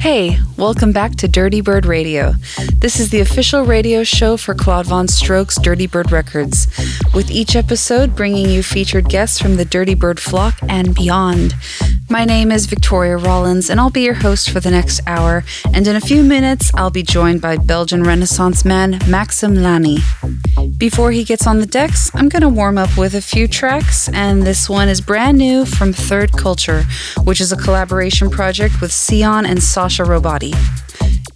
Hey, welcome back to Dirty Bird Radio. This is the official radio show for Claude Von Stroke's Dirty Bird Records, with each episode bringing you featured guests from the Dirty Bird flock and beyond. My name is Victoria Rollins, and I'll be your host for the next hour. And in a few minutes, I'll be joined by Belgian Renaissance man Maxim Lany. Before he gets on the decks, I'm going to warm up with a few tracks, and this one is brand new from Third Culture, which is a collaboration project with Sion and Sasha Robati.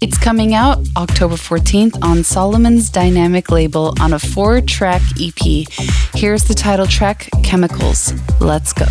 It's coming out October 14th on Solomun's Diynamic label on a four track EP. Here's the title track Chemicals. Let's go.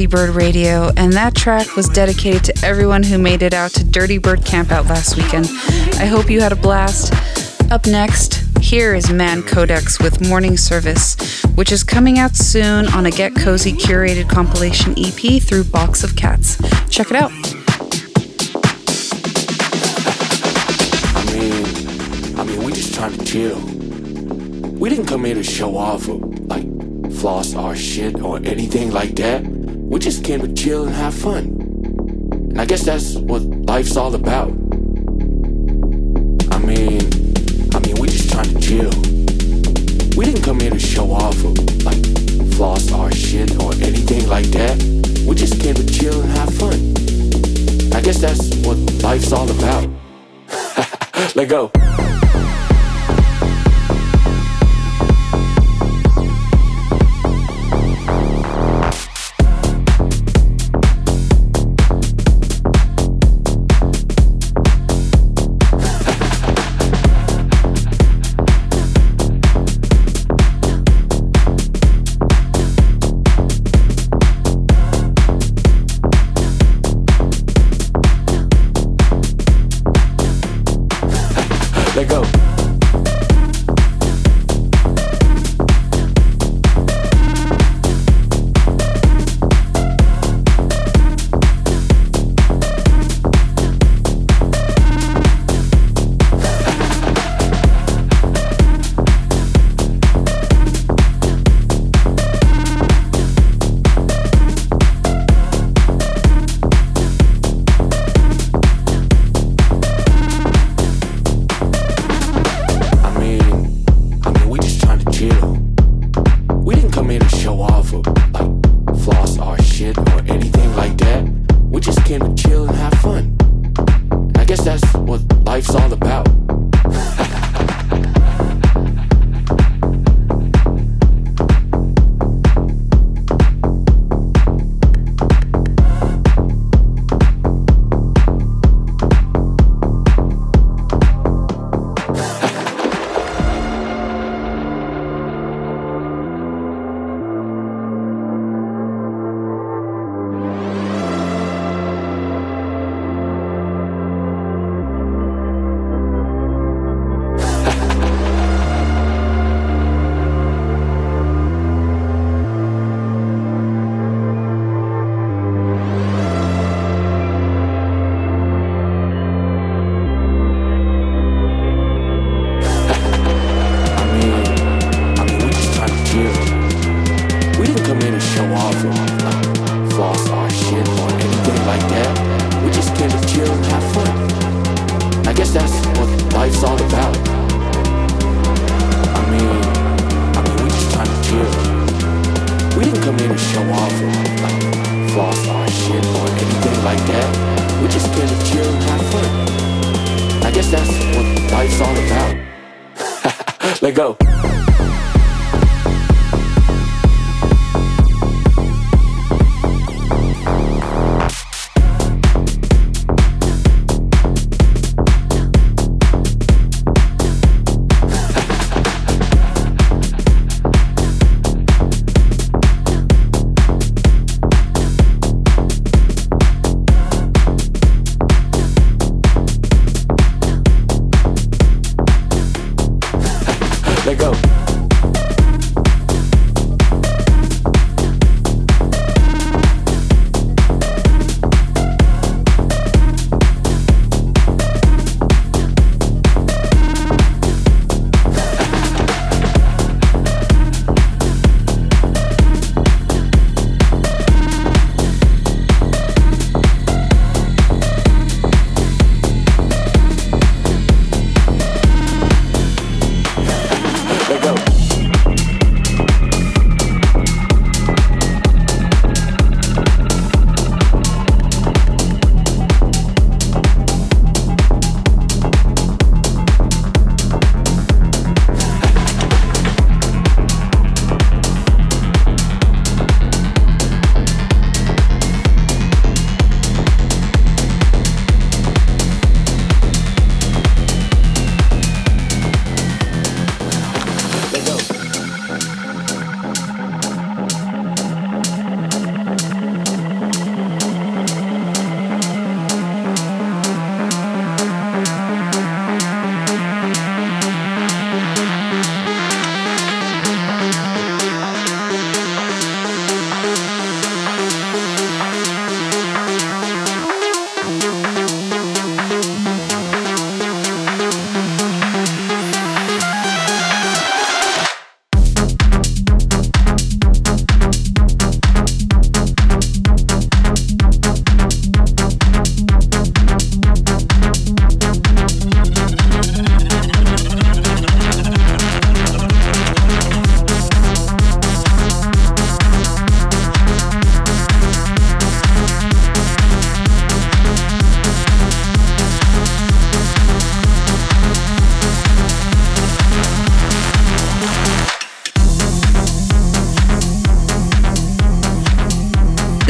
Dirty Bird Radio, and that track was dedicated to everyone who made it out to Dirty Bird Campout last weekend. I hope you had a blast. Up next, here is Man Codex with Morning Service, which is coming out soon on a Get Cozy curated compilation EP through Box of Cats. Check it out. I mean, I mean, we just trying to chill. We didn't come here to show off or like floss our shit or anything like that. We just came to chill and have fun. And I guess that's what life's all about. I mean, I mean, we just trying to chill. We didn't come here to show off or like floss our shit or anything like that. We just came to chill and have fun. I guess that's what life's all about. Let go.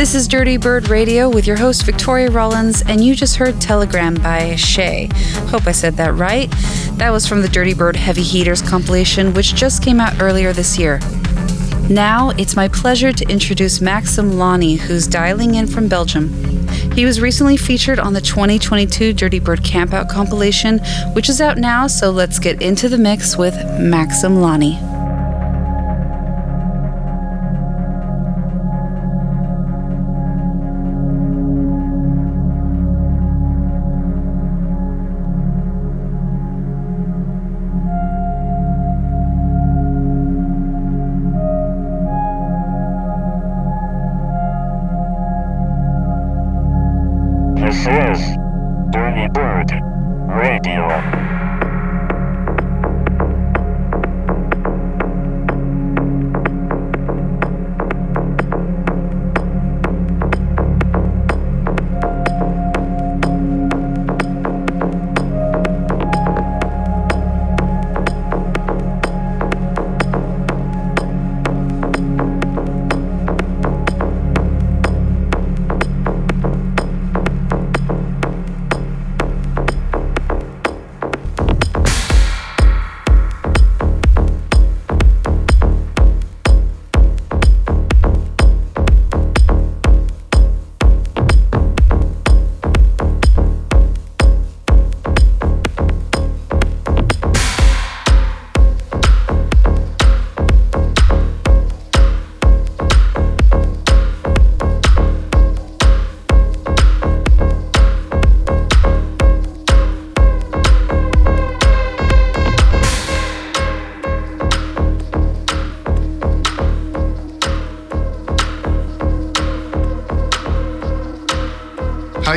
This is Dirty Bird Radio with your host Victoria Rollins, and you just heard Telegram by Shay. Hope I said that right. That was from the Dirty Bird Heavy Heaters compilation, which just came out earlier this year. Now it's my pleasure to introduce Maxim Lany, who's dialing in from Belgium. He was recently featured on the 2022 Dirty Bird Campout compilation, which is out now, so let's get into the mix with Maxim Lany.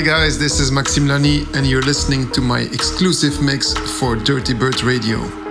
Guys, this is Maxim Lany, and you're listening to my exclusive mix for Dirty Bird Radio.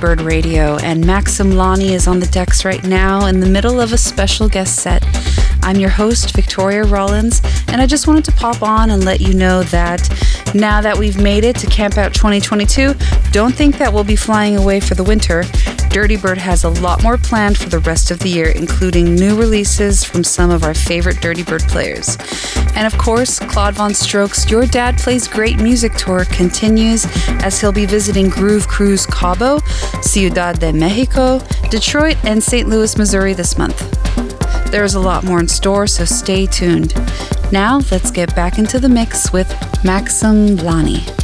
Bird Radio, and Maxim Lany is on the decks right now in the middle of a special guest set. I'm your host, Victoria Rollins, and I just wanted to pop on and let you know that now that we've made it to Camp Out 2022, don't think that we'll be flying away for the winter. Dirty Bird has a lot more planned for the rest of the year, including new releases from some of our favorite Dirty Bird players. And of course, Claude VonStroke's Your Dad Plays Great Music Tour continues as he'll be visiting Groove Cruise Cabo, Ciudad de Mexico, Detroit, and St. Louis, Missouri this month. There's a lot more in store, so stay tuned. Now, let's get back into the mix with Maxim Lany.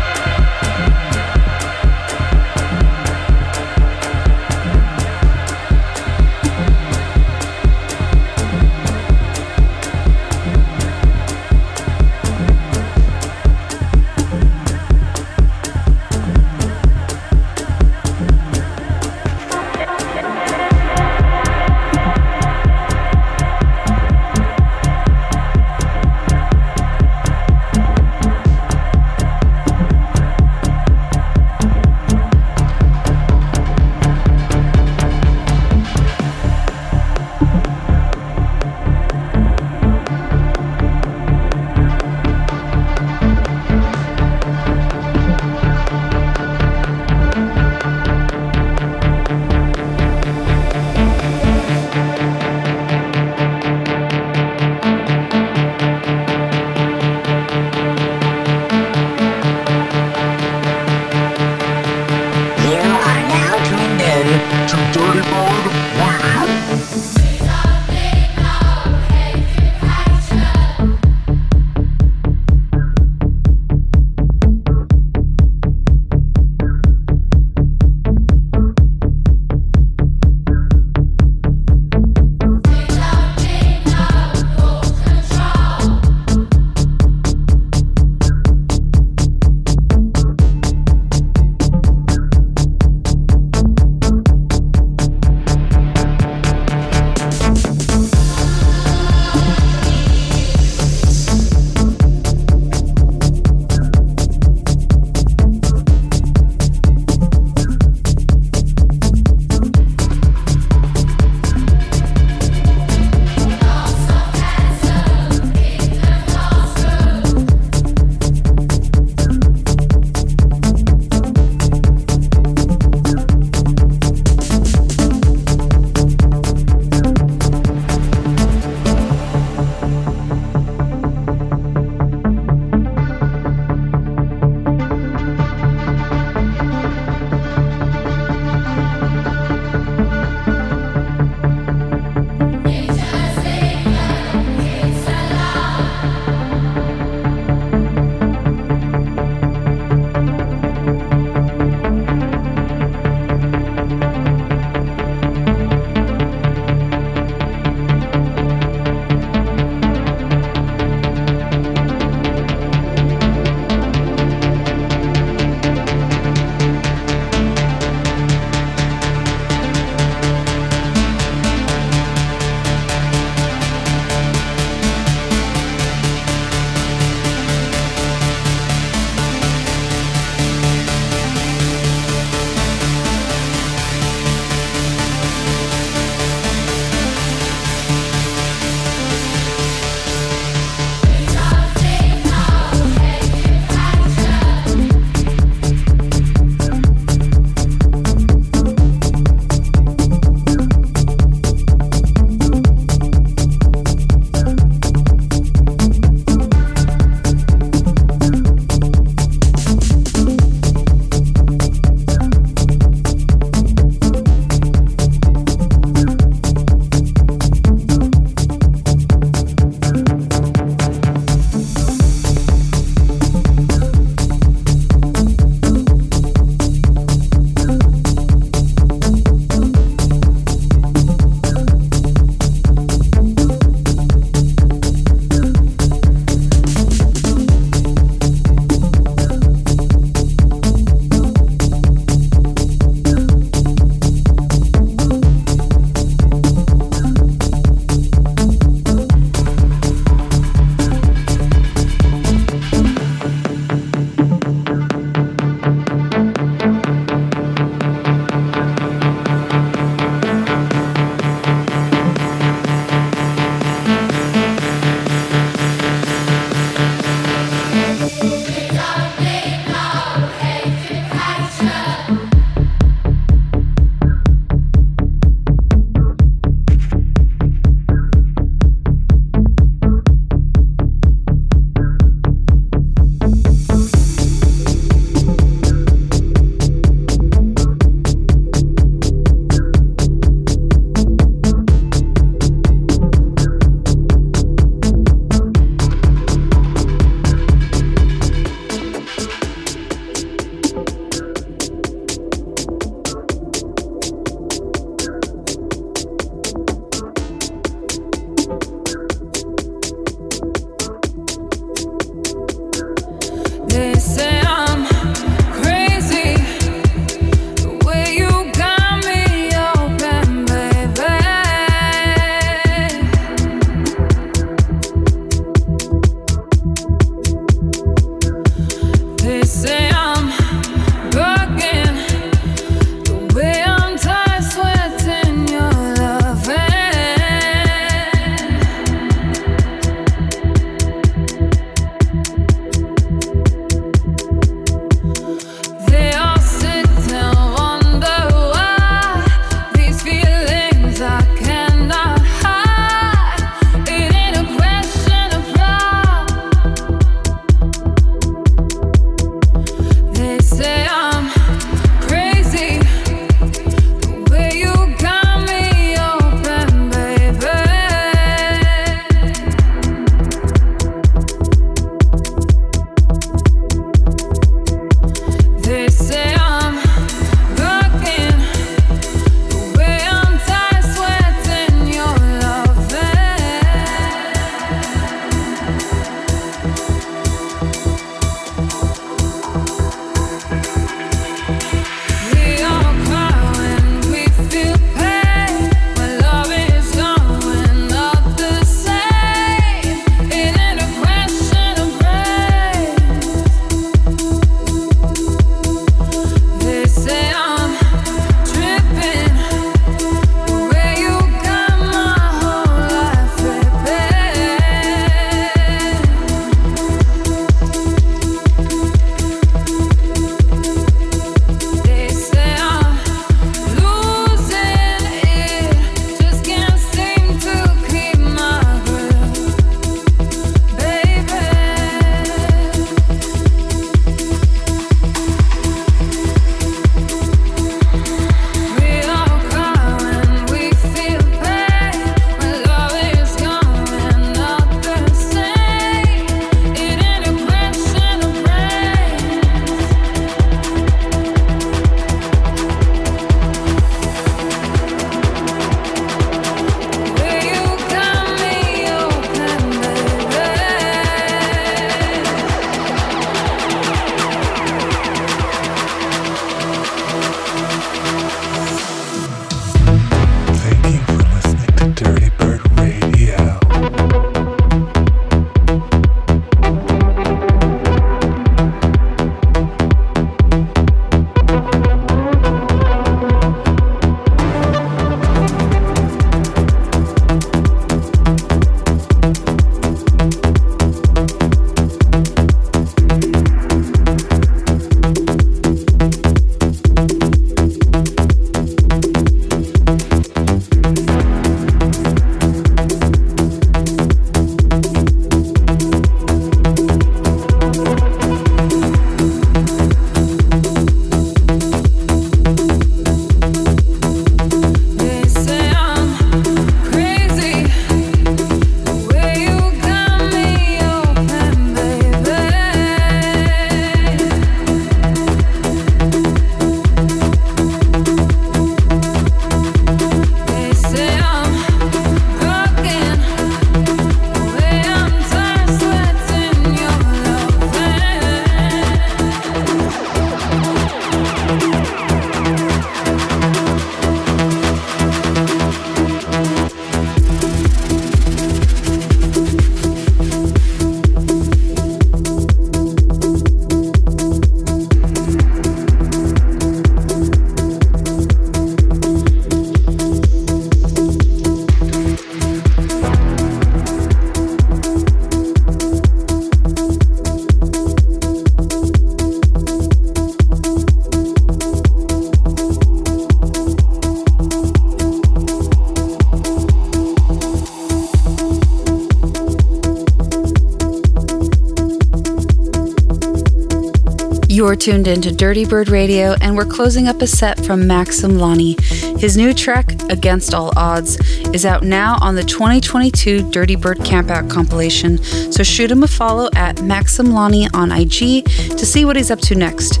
You're tuned into Dirty Bird Radio, and we're closing up a set from Maxim Lany. His new track, Against All Odds, is out now on the 2022 Dirty Bird Campout compilation, so shoot him a follow at Maxim Lany on IG to see what he's up to next.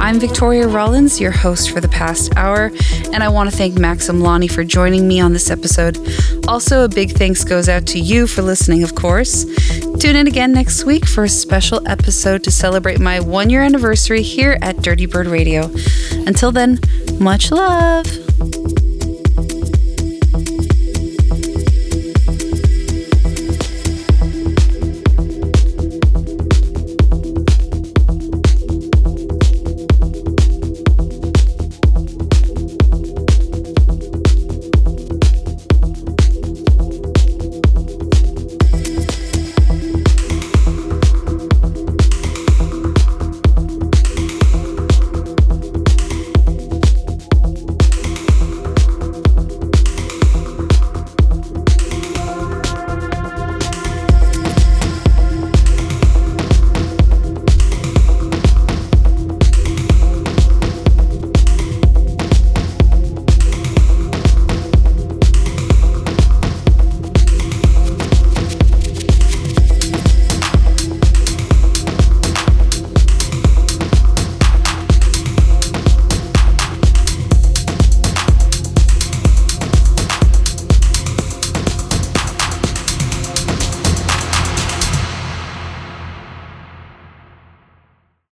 I'm Victoria Rollins, your host for the past hour, and I want to thank Maxim Lany for joining me on this episode. Also, a big thanks goes out to you for listening, of course. Tune in again next week for a special episode to celebrate my one year anniversary here at Dirty Bird Radio. Until then, much love.